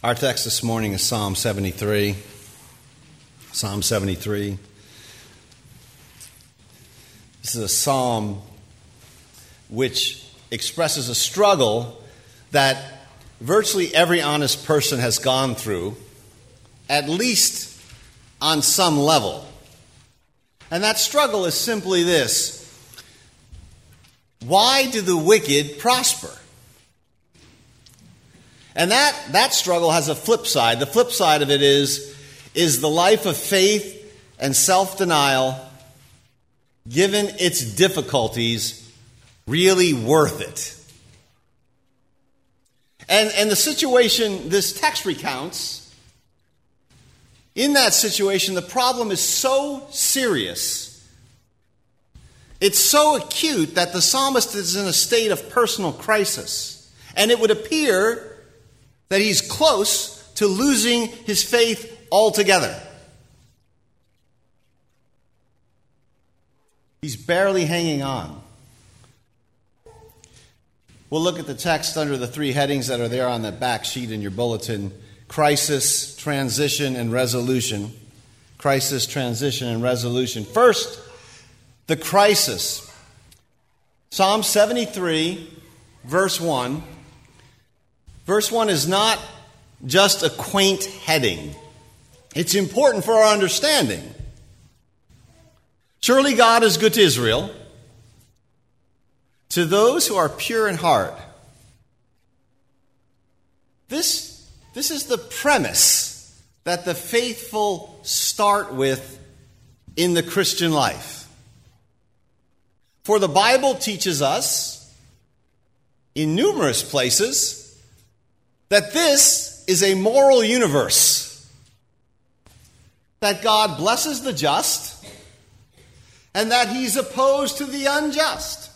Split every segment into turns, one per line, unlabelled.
Our text this morning is Psalm 73. Psalm 73. This is a psalm which expresses a struggle that virtually every honest person has gone through, at least on some level. And that struggle is simply this Why do the wicked prosper? And that, that struggle has a flip side. The flip side of it is is the life of faith and self denial, given its difficulties, really worth it? And, and the situation this text recounts, in that situation, the problem is so serious, it's so acute that the psalmist is in a state of personal crisis. And it would appear that he's close to losing his faith altogether. He's barely hanging on. We'll look at the text under the three headings that are there on the back sheet in your bulletin crisis, transition, and resolution. Crisis, transition, and resolution. First, the crisis. Psalm 73, verse 1. Verse 1 is not just a quaint heading, it's important for our understanding. Surely God is good to Israel, to those who are pure in heart. This, this is the premise that the faithful start with in the Christian life. For the Bible teaches us in numerous places that this is a moral universe. That God blesses the just and that he's opposed to the unjust.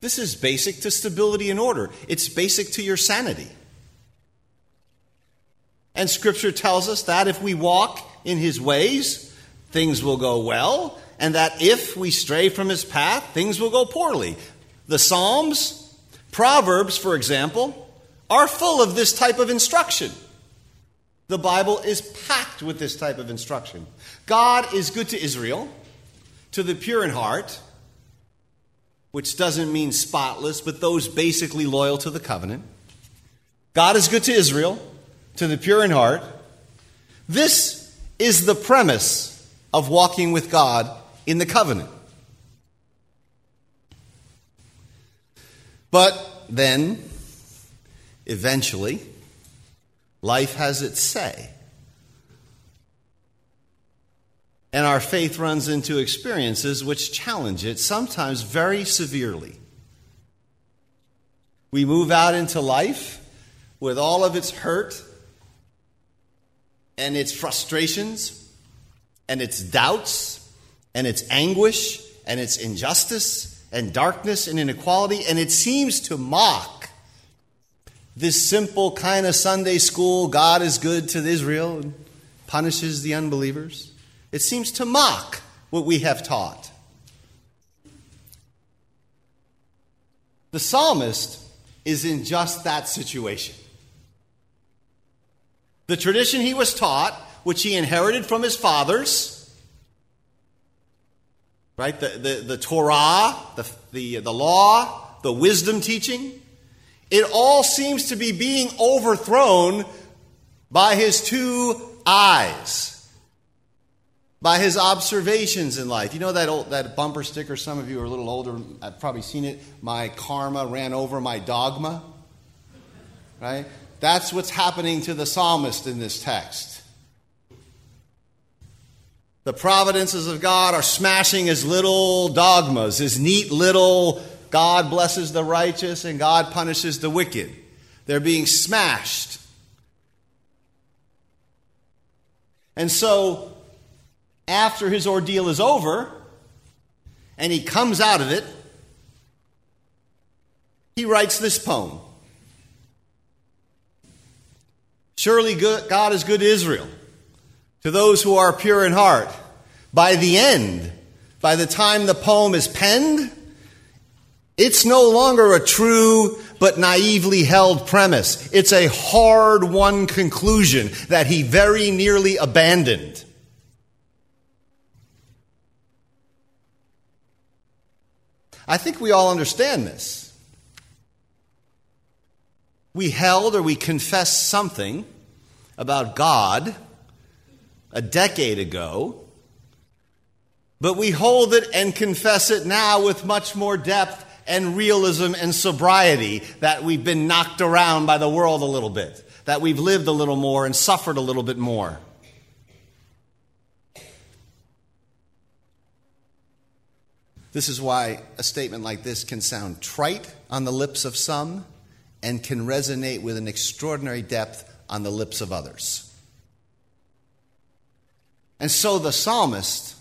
This is basic to stability and order. It's basic to your sanity. And Scripture tells us that if we walk in His ways, things will go well, and that if we stray from His path, things will go poorly. The Psalms Proverbs, for example, are full of this type of instruction. The Bible is packed with this type of instruction. God is good to Israel, to the pure in heart, which doesn't mean spotless, but those basically loyal to the covenant. God is good to Israel, to the pure in heart. This is the premise of walking with God in the covenant. But then, eventually, life has its say. And our faith runs into experiences which challenge it, sometimes very severely. We move out into life with all of its hurt and its frustrations and its doubts and its anguish and its injustice and darkness and inequality, and it seems to mock this simple kind of Sunday school God is good to Israel and punishes the unbelievers. It seems to mock what we have taught. The psalmist is in just that situation. The tradition he was taught, which he inherited from his fathers, right? The, the, the Torah, the, the, the law, the wisdom teaching, it all seems to be being overthrown by his two eyes, by his observations in life. You know that, old, that bumper sticker, some of you are a little older, I've probably seen it. My karma ran over my dogma, right? That's what's happening to the psalmist in this text. The providences of God are smashing his little dogmas, his neat little God blesses the righteous and God punishes the wicked. They're being smashed. And so, after his ordeal is over and he comes out of it, he writes this poem. Surely God is good to Israel to those who are pure in heart. By the end, by the time the poem is penned, it's no longer a true but naively held premise. It's a hard won conclusion that he very nearly abandoned. I think we all understand this. We held or we confessed something about God a decade ago, but we hold it and confess it now with much more depth and realism and sobriety that we've been knocked around by the world a little bit, that we've lived a little more and suffered a little bit more. This is why a statement like this can sound trite on the lips of some and can resonate with an extraordinary depth on the lips of others. And so the psalmist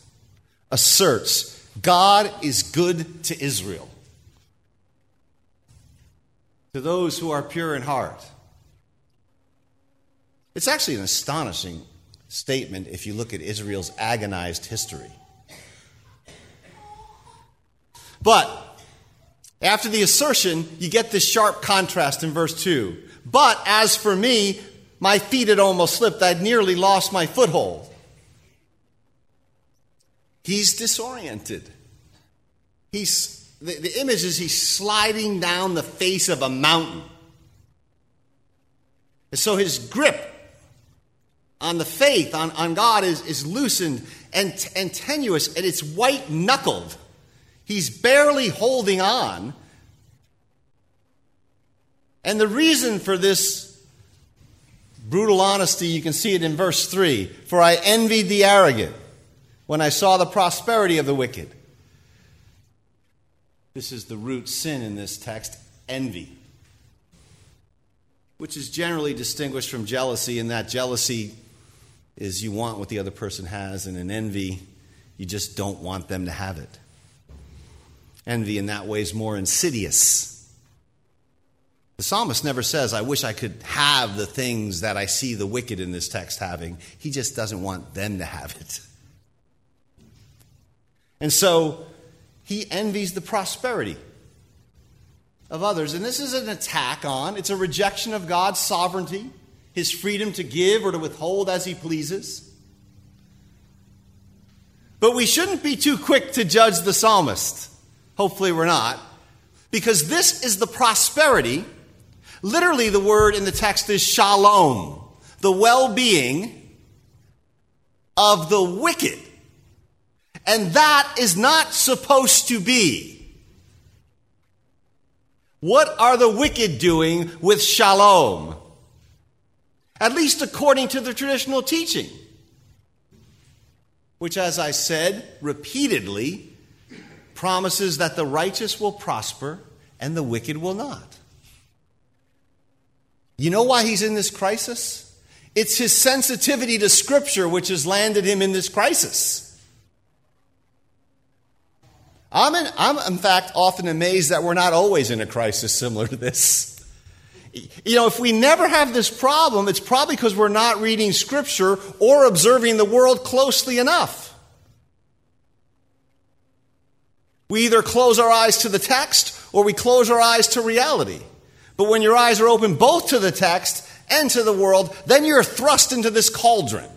asserts God is good to Israel, to those who are pure in heart. It's actually an astonishing statement if you look at Israel's agonized history. But after the assertion, you get this sharp contrast in verse 2. But as for me, my feet had almost slipped. I'd nearly lost my foothold. He's disoriented. He's, the, the image is he's sliding down the face of a mountain. And so his grip on the faith, on, on God, is, is loosened and, and tenuous, and it's white knuckled. He's barely holding on. And the reason for this brutal honesty, you can see it in verse 3 For I envied the arrogant when I saw the prosperity of the wicked. This is the root sin in this text envy, which is generally distinguished from jealousy, in that jealousy is you want what the other person has, and in envy, you just don't want them to have it. Envy in that way is more insidious. The psalmist never says, I wish I could have the things that I see the wicked in this text having. He just doesn't want them to have it. And so he envies the prosperity of others. And this is an attack on, it's a rejection of God's sovereignty, his freedom to give or to withhold as he pleases. But we shouldn't be too quick to judge the psalmist. Hopefully, we're not. Because this is the prosperity. Literally, the word in the text is shalom, the well being of the wicked. And that is not supposed to be. What are the wicked doing with shalom? At least according to the traditional teaching, which, as I said repeatedly, promises that the righteous will prosper and the wicked will not. You know why he's in this crisis? It's his sensitivity to Scripture which has landed him in this crisis. I'm in, I'm, in fact, often amazed that we're not always in a crisis similar to this. You know, if we never have this problem, it's probably because we're not reading Scripture or observing the world closely enough. We either close our eyes to the text or we close our eyes to reality. But when your eyes are open both to the text and to the world, then you're thrust into this cauldron.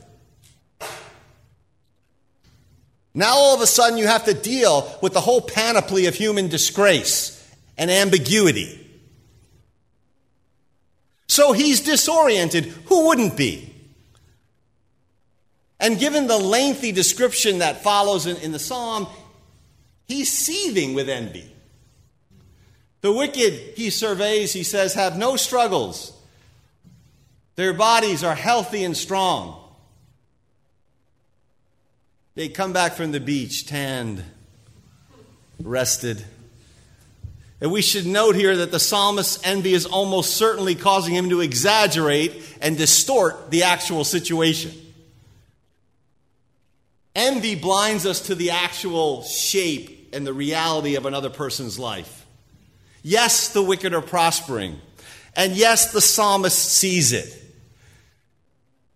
Now all of a sudden you have to deal with the whole panoply of human disgrace and ambiguity. So he's disoriented. Who wouldn't be? And given the lengthy description that follows in, in the psalm, He's seething with envy. The wicked, he surveys, he says, have no struggles. Their bodies are healthy and strong. They come back from the beach, tanned, rested. And we should note here that the psalmist's envy is almost certainly causing him to exaggerate and distort the actual situation. Envy blinds us to the actual shape and the reality of another person's life. Yes, the wicked are prospering. And yes, the psalmist sees it.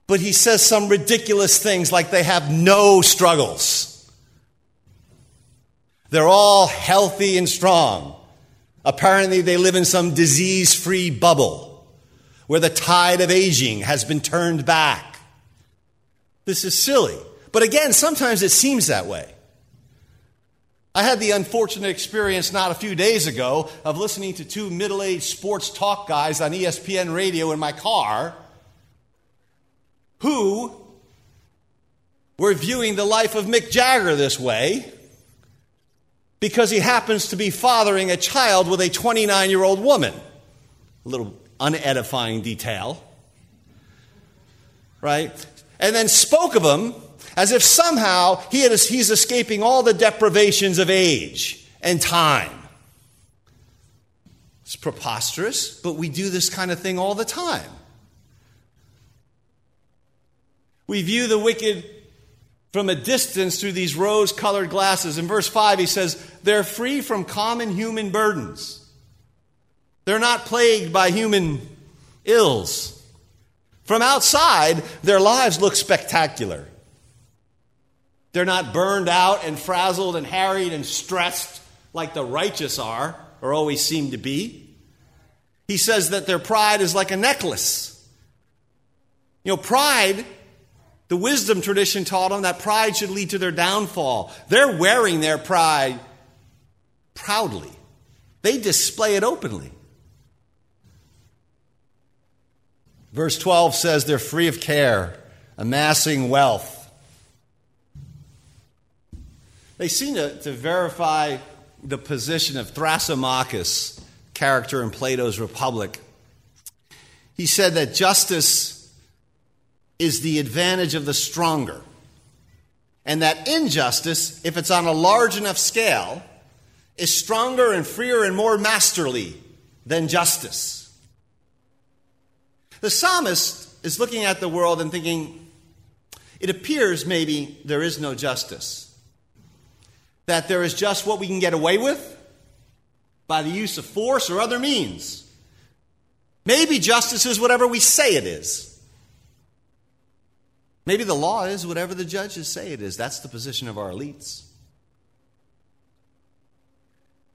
But he says some ridiculous things like they have no struggles. They're all healthy and strong. Apparently, they live in some disease free bubble where the tide of aging has been turned back. This is silly. But again, sometimes it seems that way. I had the unfortunate experience not a few days ago of listening to two middle aged sports talk guys on ESPN radio in my car who were viewing the life of Mick Jagger this way because he happens to be fathering a child with a 29 year old woman. A little unedifying detail. Right? And then spoke of him as if somehow he he's escaping all the deprivations of age and time. It's preposterous, but we do this kind of thing all the time. We view the wicked from a distance through these rose colored glasses. In verse 5, he says, They're free from common human burdens. They're not plagued by human ills. From outside, their lives look spectacular. They're not burned out and frazzled and harried and stressed like the righteous are or always seem to be. He says that their pride is like a necklace. You know, pride, the wisdom tradition taught them that pride should lead to their downfall. They're wearing their pride proudly, they display it openly. Verse 12 says they're free of care, amassing wealth. They seem to, to verify the position of Thrasymachus, character in Plato's Republic. He said that justice is the advantage of the stronger, and that injustice, if it's on a large enough scale, is stronger and freer and more masterly than justice. The psalmist is looking at the world and thinking, it appears maybe there is no justice that there is just what we can get away with by the use of force or other means. Maybe justice is whatever we say it is. Maybe the law is whatever the judges say it is. That's the position of our elites.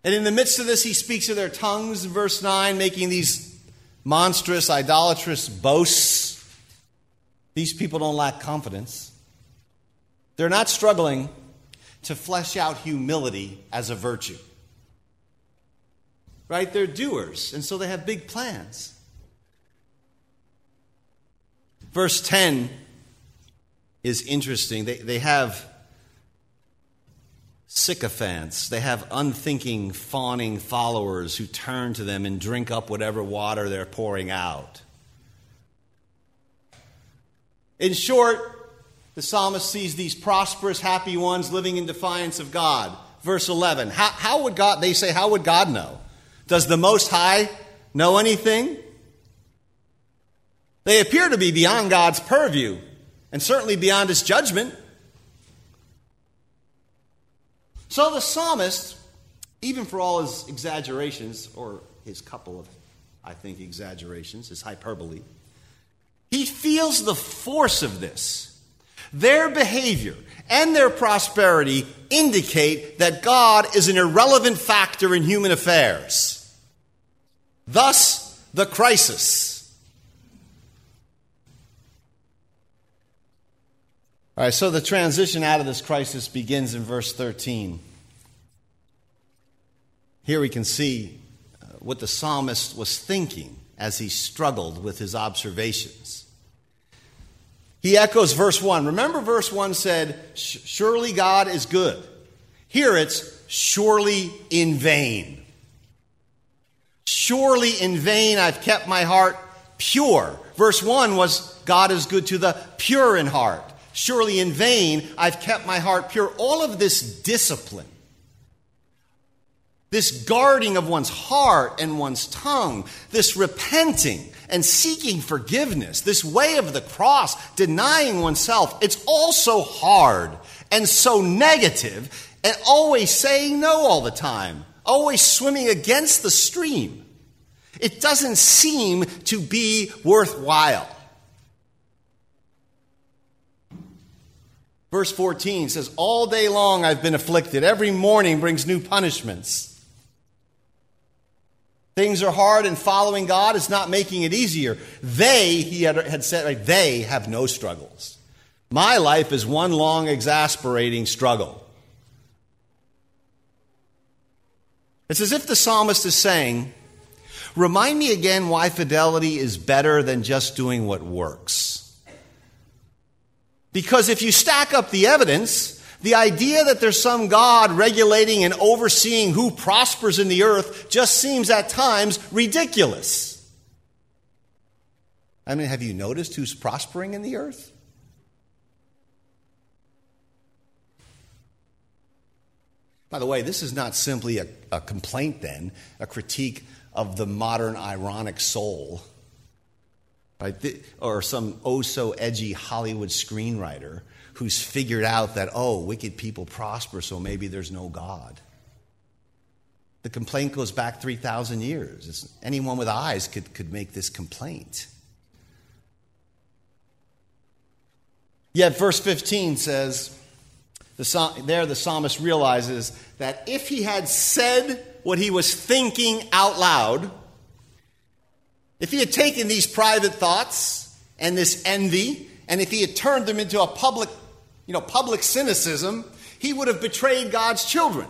And in the midst of this, he speaks of their tongues verse 9, making these monstrous, idolatrous boasts. These people don't lack confidence. They're not struggling to flesh out humility as a virtue. Right? They're doers, and so they have big plans. Verse 10 is interesting. They, they have sycophants, they have unthinking, fawning followers who turn to them and drink up whatever water they're pouring out. In short, the psalmist sees these prosperous, happy ones living in defiance of God. Verse 11. How, how would God, they say, how would God know? Does the Most High know anything? They appear to be beyond God's purview and certainly beyond his judgment. So the psalmist, even for all his exaggerations, or his couple of, I think, exaggerations, his hyperbole, he feels the force of this. Their behavior and their prosperity indicate that God is an irrelevant factor in human affairs. Thus, the crisis. All right, so the transition out of this crisis begins in verse 13. Here we can see uh, what the psalmist was thinking as he struggled with his observations. He echoes verse 1. Remember, verse 1 said, Surely God is good. Here it's surely in vain. Surely in vain I've kept my heart pure. Verse 1 was, God is good to the pure in heart. Surely in vain I've kept my heart pure. All of this discipline this guarding of one's heart and one's tongue, this repenting and seeking forgiveness, this way of the cross, denying oneself, it's all so hard and so negative and always saying no all the time, always swimming against the stream. It doesn't seem to be worthwhile. Verse 14 says, All day long I've been afflicted. Every morning brings new punishments. Things are hard, and following God is not making it easier. They, he had, said, right, they have no struggles. My life is one long, exasperating struggle. It's as if the psalmist is saying, Remind me again why fidelity is better than just doing what works. Because if you stack up the evidence, the idea that there's some God regulating and overseeing who prospers in the earth just seems at times ridiculous. I mean, have you noticed who's prospering in the earth? By the way, this is not simply a, a complaint, then, a critique of the modern ironic soul, Or some oh so edgy Hollywood screenwriter who's figured out that, oh, wicked people prosper, so maybe there's no God. The complaint goes back 3,000 years. It's, anyone with eyes could, could make this complaint. Yet, verse 15 says, the, there the psalmist realizes that if he had said what he was thinking out loud, if he had taken these private thoughts and this envy, and if he had turned them into a public, you know, public cynicism, he would have betrayed God's children.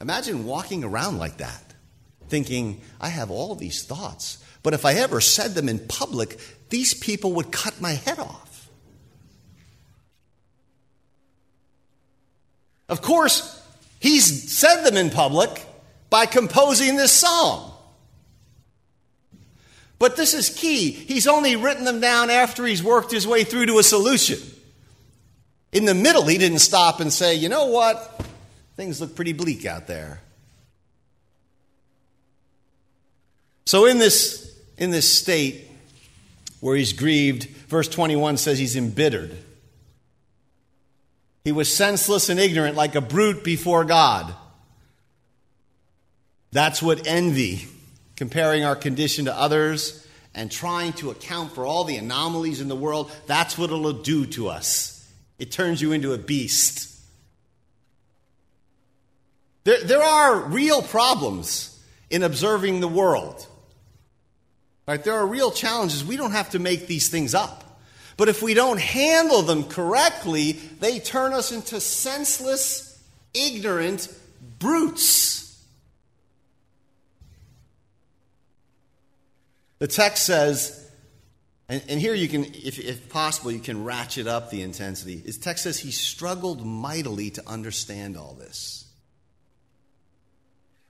Imagine walking around like that, thinking, I have all these thoughts, but if I ever said them in public, these people would cut my head off. Of course, he's said them in public by composing this psalm. But this is key. He's only written them down after he's worked his way through to a solution. In the middle, he didn't stop and say, you know what? Things look pretty bleak out there. So, in this, in this state where he's grieved, verse 21 says he's embittered. He was senseless and ignorant like a brute before God. That's what envy, comparing our condition to others and trying to account for all the anomalies in the world, that's what it'll do to us. It turns you into a beast. There, there are real problems in observing the world. Right? There are real challenges. We don't have to make these things up. But if we don't handle them correctly, they turn us into senseless, ignorant brutes. The text says, and, and here you can, if, if, possible, you can ratchet up the intensity. The text says he struggled mightily to understand all this.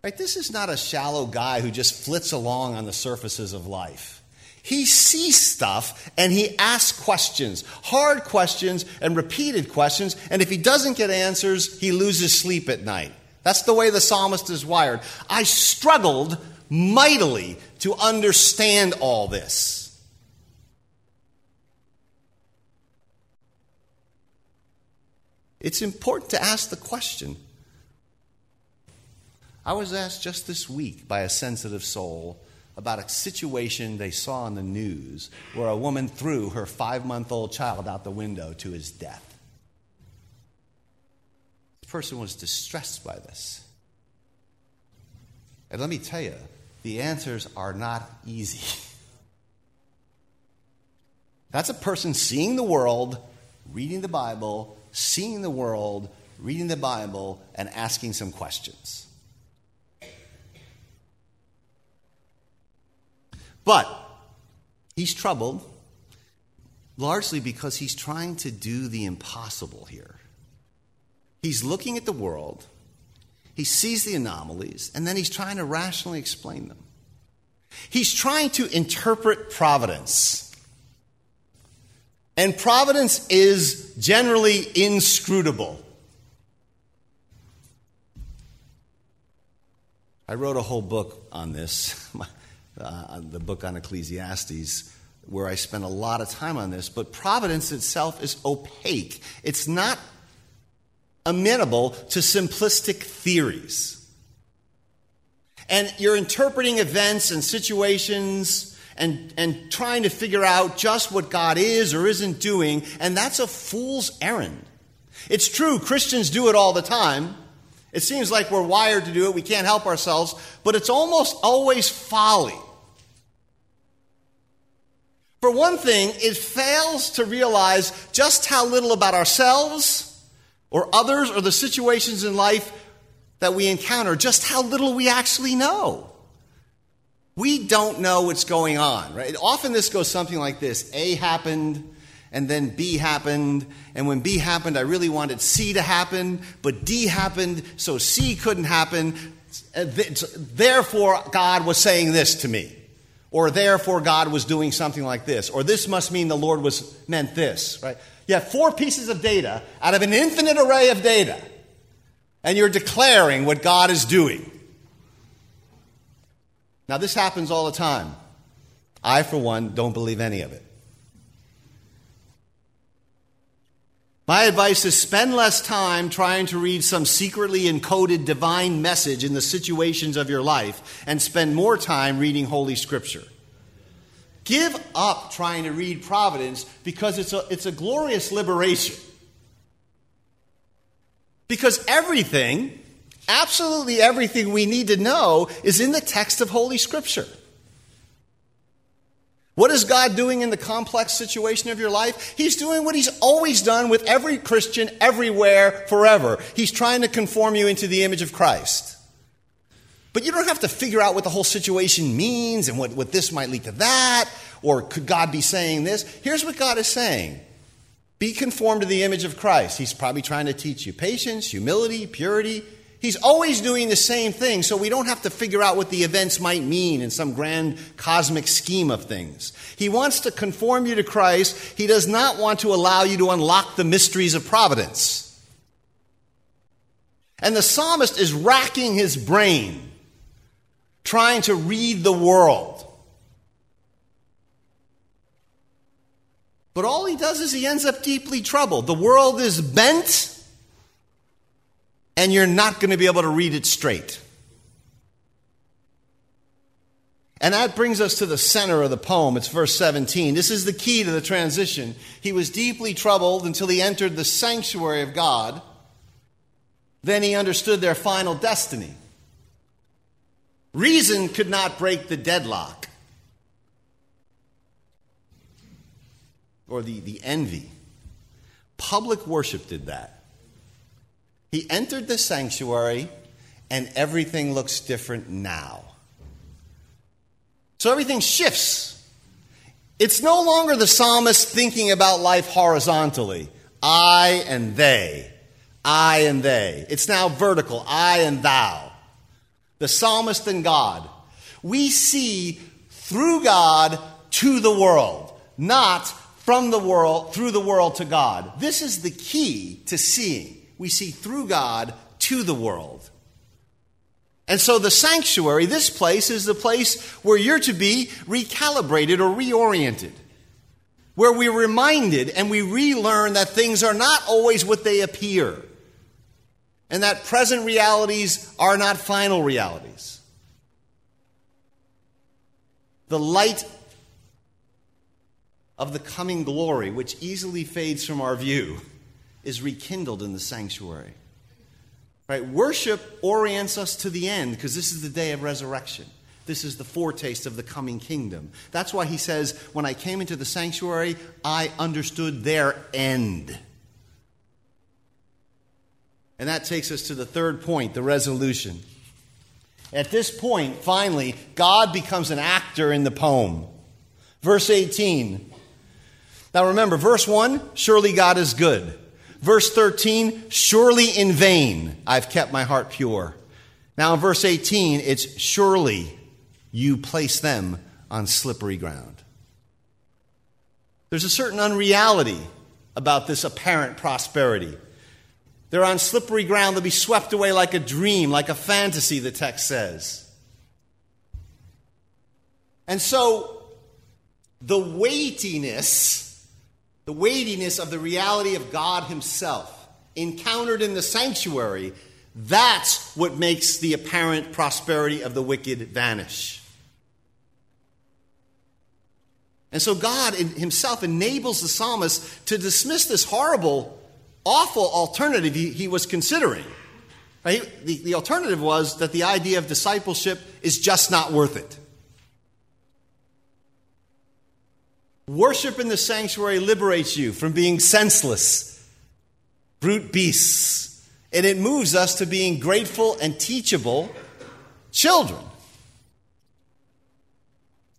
Right? This is not a shallow guy who just flits along on the surfaces of life. He sees stuff and he asks questions, hard questions and repeated questions. And if he doesn't get answers, he loses sleep at night. That's the way the psalmist is wired. I struggled mightily to understand all this. It's important to ask the question. I was asked just this week by a sensitive soul about a situation they saw in the news where a woman threw her five month old child out the window to his death. The person was distressed by this. And let me tell you, the answers are not easy. That's a person seeing the world, reading the Bible, seeing the world, reading the Bible, and asking some questions. But he's troubled largely because he's trying to do the impossible here. He's looking at the world, he sees the anomalies, and then he's trying to rationally explain them. He's trying to interpret providence. And providence is generally inscrutable. I wrote a whole book on this. uh, the book on Ecclesiastes, where I spent a lot of time on this. But providence itself is opaque, it's not amenable to simplistic theories. And you're interpreting events and situations and, and trying to figure out just what God is or isn't doing, and that's a fool's errand. It's true, Christians do it all the time. It seems like we're wired to do it, we can't help ourselves, but it's almost always folly. For one thing, it fails to realize just how little about ourselves or others or the situations in life that we encounter, just how little we actually know. We don't know what's going on, right? Often this goes something like this A happened, and then B happened, and when B happened, I really wanted C to happen, but D happened, so C couldn't happen. Therefore, God was saying this to me. Or therefore, God was doing something like this. Or this must mean the Lord was meant this, right? You have four pieces of data out of an infinite array of data, and you're declaring what God is doing. Now, this happens all the time. I, for one, don't believe any of it. My advice is spend less time trying to read some secretly encoded divine message in the situations of your life and spend more time reading Holy Scripture. Give up trying to read Providence because it's a, it's a glorious liberation. Because everything, absolutely everything we need to know, is in the text of Holy Scripture. What is God doing in the complex situation of your life? He's doing what He's always done with every Christian, everywhere, forever. He's trying to conform you into the image of Christ. But you don't have to figure out what the whole situation means and what, what this might lead to that, or could God be saying this? Here's what God is saying Be conformed to the image of Christ. He's probably trying to teach you patience, humility, purity, He's always doing the same thing, so we don't have to figure out what the events might mean in some grand cosmic scheme of things. He wants to conform you to Christ. He does not want to allow you to unlock the mysteries of providence. And the psalmist is racking his brain trying to read the world. But all he does is he ends up deeply troubled. The world is bent and you're not going to be able to read it straight. And that brings us to the center of the poem. It's verse 17. This is the key to the transition. He was deeply troubled until he entered the sanctuary of God. Then he understood their final destiny. Reason could not break the deadlock or the, the envy. Public worship did that. He entered the sanctuary, and everything looks different now. So everything shifts. It's no longer the psalmist thinking about life horizontally I and they, I and they. It's now vertical I and thou. The psalmist and God. We see through God to the world, not from the world, through the world to God. This is the key to seeing we see through God to the world. And so the sanctuary, this place, is the place where you're to be recalibrated or reoriented, where we're reminded and we relearn that things are not always what they appear, and that present realities are not final realities. The light of the coming glory, which easily fades from our view is rekindled in the sanctuary. Right? Worship orients us to the end because this is the day of resurrection. This is the foretaste of the coming kingdom. That's why he says, When I came into the sanctuary, I understood their end. And that takes us to the third point, the resolution. At this point, finally, God becomes an actor in the poem. Verse 18. Now remember, verse 1 surely God is good. Verse 13, surely in vain I've kept my heart pure. Now in verse 18, it's surely you place them on slippery ground. There's a certain unreality about this apparent prosperity. They're on slippery ground. They'll be swept away like a dream, like a fantasy, the text says. And so, the weightiness the weightiness of the reality of God Himself, encountered in the sanctuary, that's what makes the apparent prosperity of the wicked vanish. And so God Himself enables the psalmist to dismiss this horrible, awful alternative he, he was considering. Right? The, the alternative was that the idea of discipleship is just not worth it. Worship in the sanctuary liberates you from being senseless, brute beasts, and it moves us to being grateful and teachable children.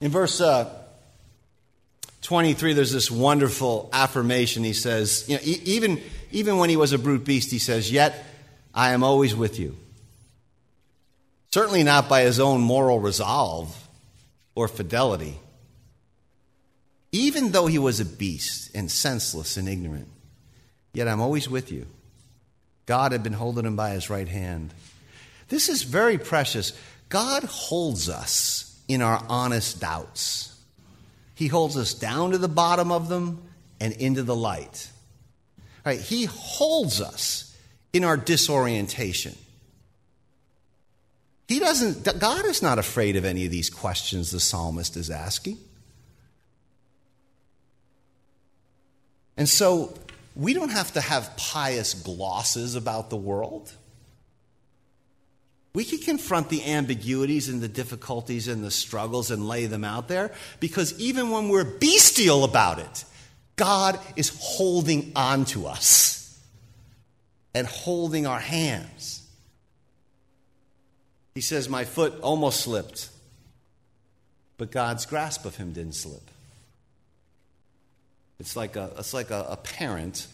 In verse uh, 23, there's this wonderful affirmation. He says, you know, e- even, even when he was a brute beast, he says, Yet I am always with you. Certainly not by his own moral resolve or fidelity even though he was a beast and senseless and ignorant, yet I'm always with you. God had been holding him by his right hand. This is very precious. God holds us in our honest doubts. He holds us down to the bottom of them and into the light. Right? He holds us in our disorientation. He doesn't, God is not afraid of any of these questions the psalmist is asking. And so we don't have to have pious glosses about the world. We can confront the ambiguities and the difficulties and the struggles and lay them out there because even when we're bestial about it, God is holding on to us and holding our hands. He says, My foot almost slipped, but God's grasp of him didn't slip. It's like a, it's like a, a parent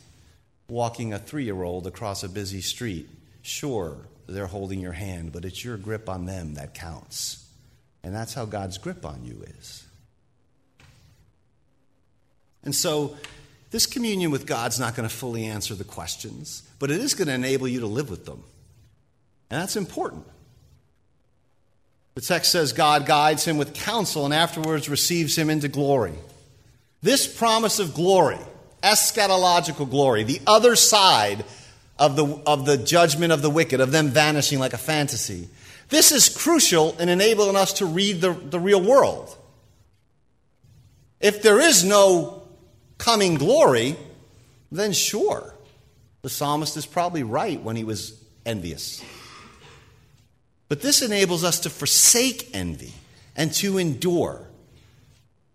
walking a three year old across a busy street. Sure, they're holding your hand, but it's your grip on them that counts. And that's how God's grip on you is. And so, this communion with God's not going to fully answer the questions, but it is going to enable you to live with them. And that's important. The text says God guides him with counsel and afterwards receives him into glory. This promise of glory, eschatological glory, the other side of the, of the judgment of the wicked, of them vanishing like a fantasy, this is crucial in enabling us to read the, the real world. If there is no coming glory, then sure, the psalmist is probably right when he was envious. But this enables us to forsake envy and to endure.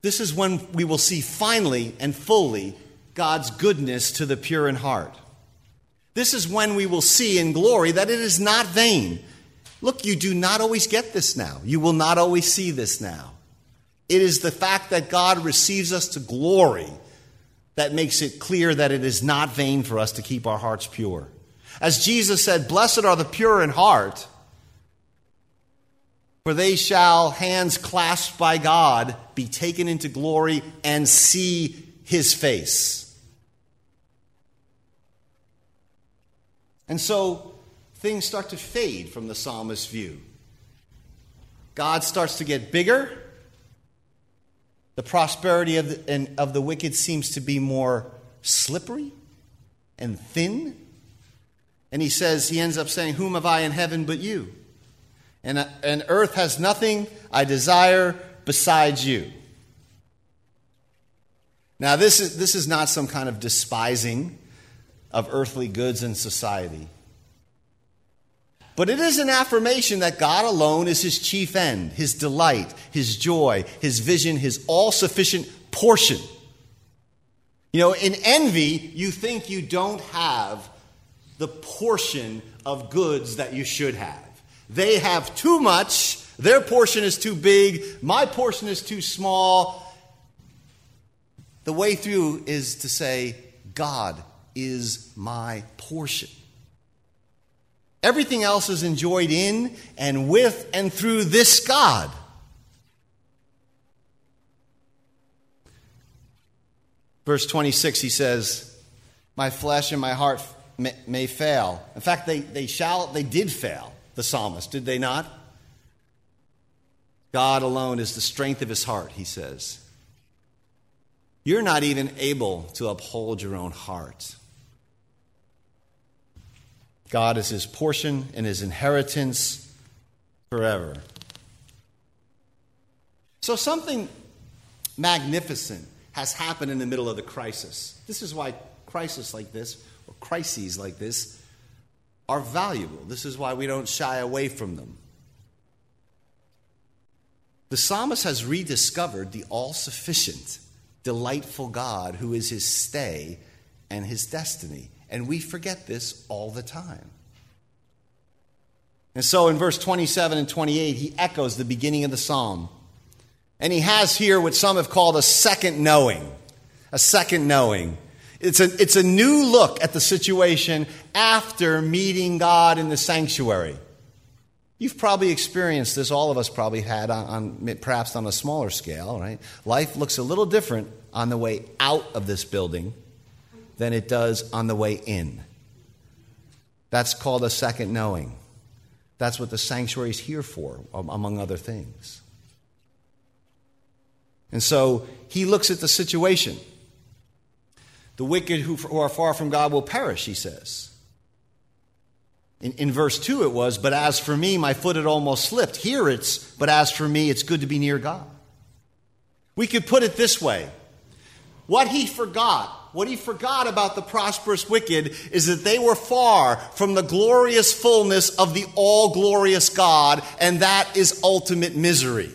This is when we will see finally and fully God's goodness to the pure in heart. This is when we will see in glory that it is not vain. Look, you do not always get this now. You will not always see this now. It is the fact that God receives us to glory that makes it clear that it is not vain for us to keep our hearts pure. As Jesus said, Blessed are the pure in heart for they shall, hands clasped by God, be taken into glory and see his face. And so things start to fade from the psalmist's view. God starts to get bigger. The prosperity of the, and, of the wicked seems to be more slippery and thin. And he says, he ends up saying, Whom have I in heaven but you? and, and earth has nothing I desire besides you. Now, this is, this is not some kind of despising of earthly goods and society. But it is an affirmation that God alone is his chief end, his delight, his joy, his vision, his all sufficient portion. You know, in envy, you think you don't have the portion of goods that you should have. They have too much, their portion is too big, my portion is too small. The way through is to say, God is my portion. Everything else is enjoyed in and with and through this God. Verse 26, he says, My flesh and my heart may, may fail. In fact, they, they shall, they did fail the psalmist, did they not? God alone is the strength of his heart, he says. You're not even able to uphold your own heart. God is his portion and his inheritance forever. So, something magnificent has happened in the middle of the crisis. This is why crises like this, or crises like this, are valuable. This is why we don't shy away from them. The psalmist has rediscovered the all sufficient, delightful God who is his stay and his destiny. And we forget this all the time. And so in verse 27 and 28, he echoes the beginning of the psalm. And he has here what some have called a second knowing. A second knowing. It's a, it's a new look at the situation after meeting God in the sanctuary. You've probably experienced this, all of us probably had, on, on, perhaps on a smaller scale, right? Life looks a little different on the way out of this building than it does on the way in. That's called a second knowing. That's what the sanctuary is here for, among other things. And so he looks at the situation. The wicked who are far from God will perish, he says. In, in, verse 2, it was, But as for me, my foot had almost slipped. Here it's, But as for me, it's good to be near God. We could put it this way What he forgot, what he forgot about the prosperous wicked is that they were far from the glorious fullness of the all glorious God, and that is ultimate misery.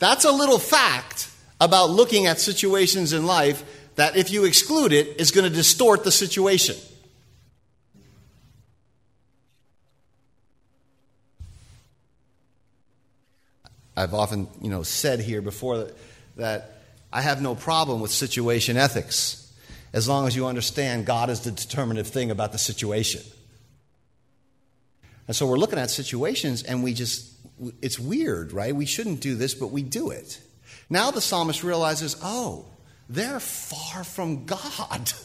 That's a little fact about looking at situations in life that if you exclude it, is going to distort the situation. I've often, you know, said here before that, that I have no problem with situation ethics as long as you understand God is the determinative thing about the situation. And so we're looking at situations and we just, it's weird, right? We shouldn't do this, but we do it. Now the psalmist realizes, oh, they're far from God.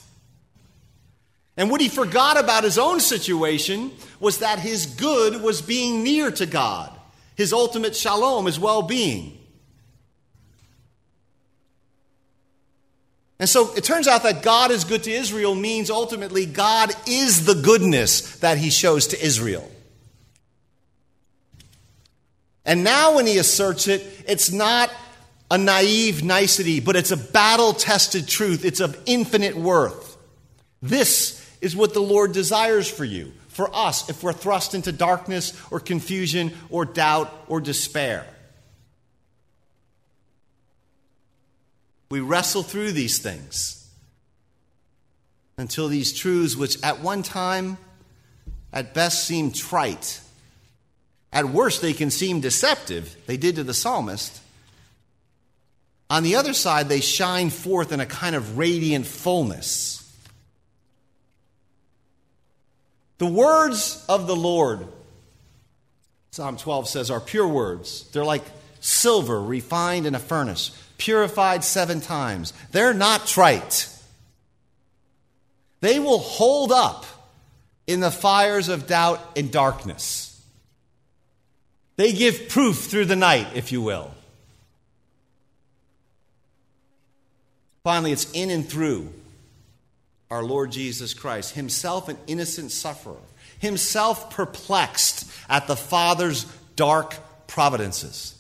And what he forgot about his own situation was that his good was being near to God, his ultimate shalom, his well being. And so it turns out that God is good to Israel means ultimately God is the goodness that he shows to Israel. And now when he asserts it, it's not a naive nicety, but it's a battle tested truth. It's of infinite worth. This is what the Lord desires for you, for us, if we're thrust into darkness or confusion or doubt or despair. We wrestle through these things until these truths, which at one time at best seem trite, at worst they can seem deceptive, they did to the psalmist on the other side, they shine forth in a kind of radiant fullness. The words of the Lord, Psalm 12 says, are pure words. They're like silver refined in a furnace, purified seven times. They're not trite. They will hold up in the fires of doubt and darkness. They give proof through the night, if you will. Finally, it's in and through our Lord Jesus Christ, himself an innocent sufferer, himself perplexed at the Father's dark providences,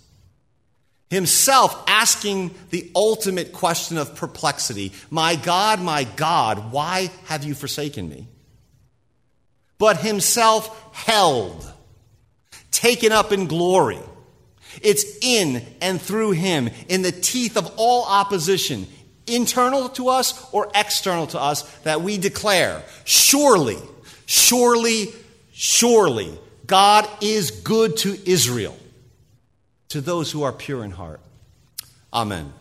himself asking the ultimate question of perplexity My God, my God, why have you forsaken me? But himself held, taken up in glory. It's in and through him, in the teeth of all opposition, internal to us or external to us, that we declare, surely, surely, surely, God is good to Israel, to those who are pure in heart. Amen.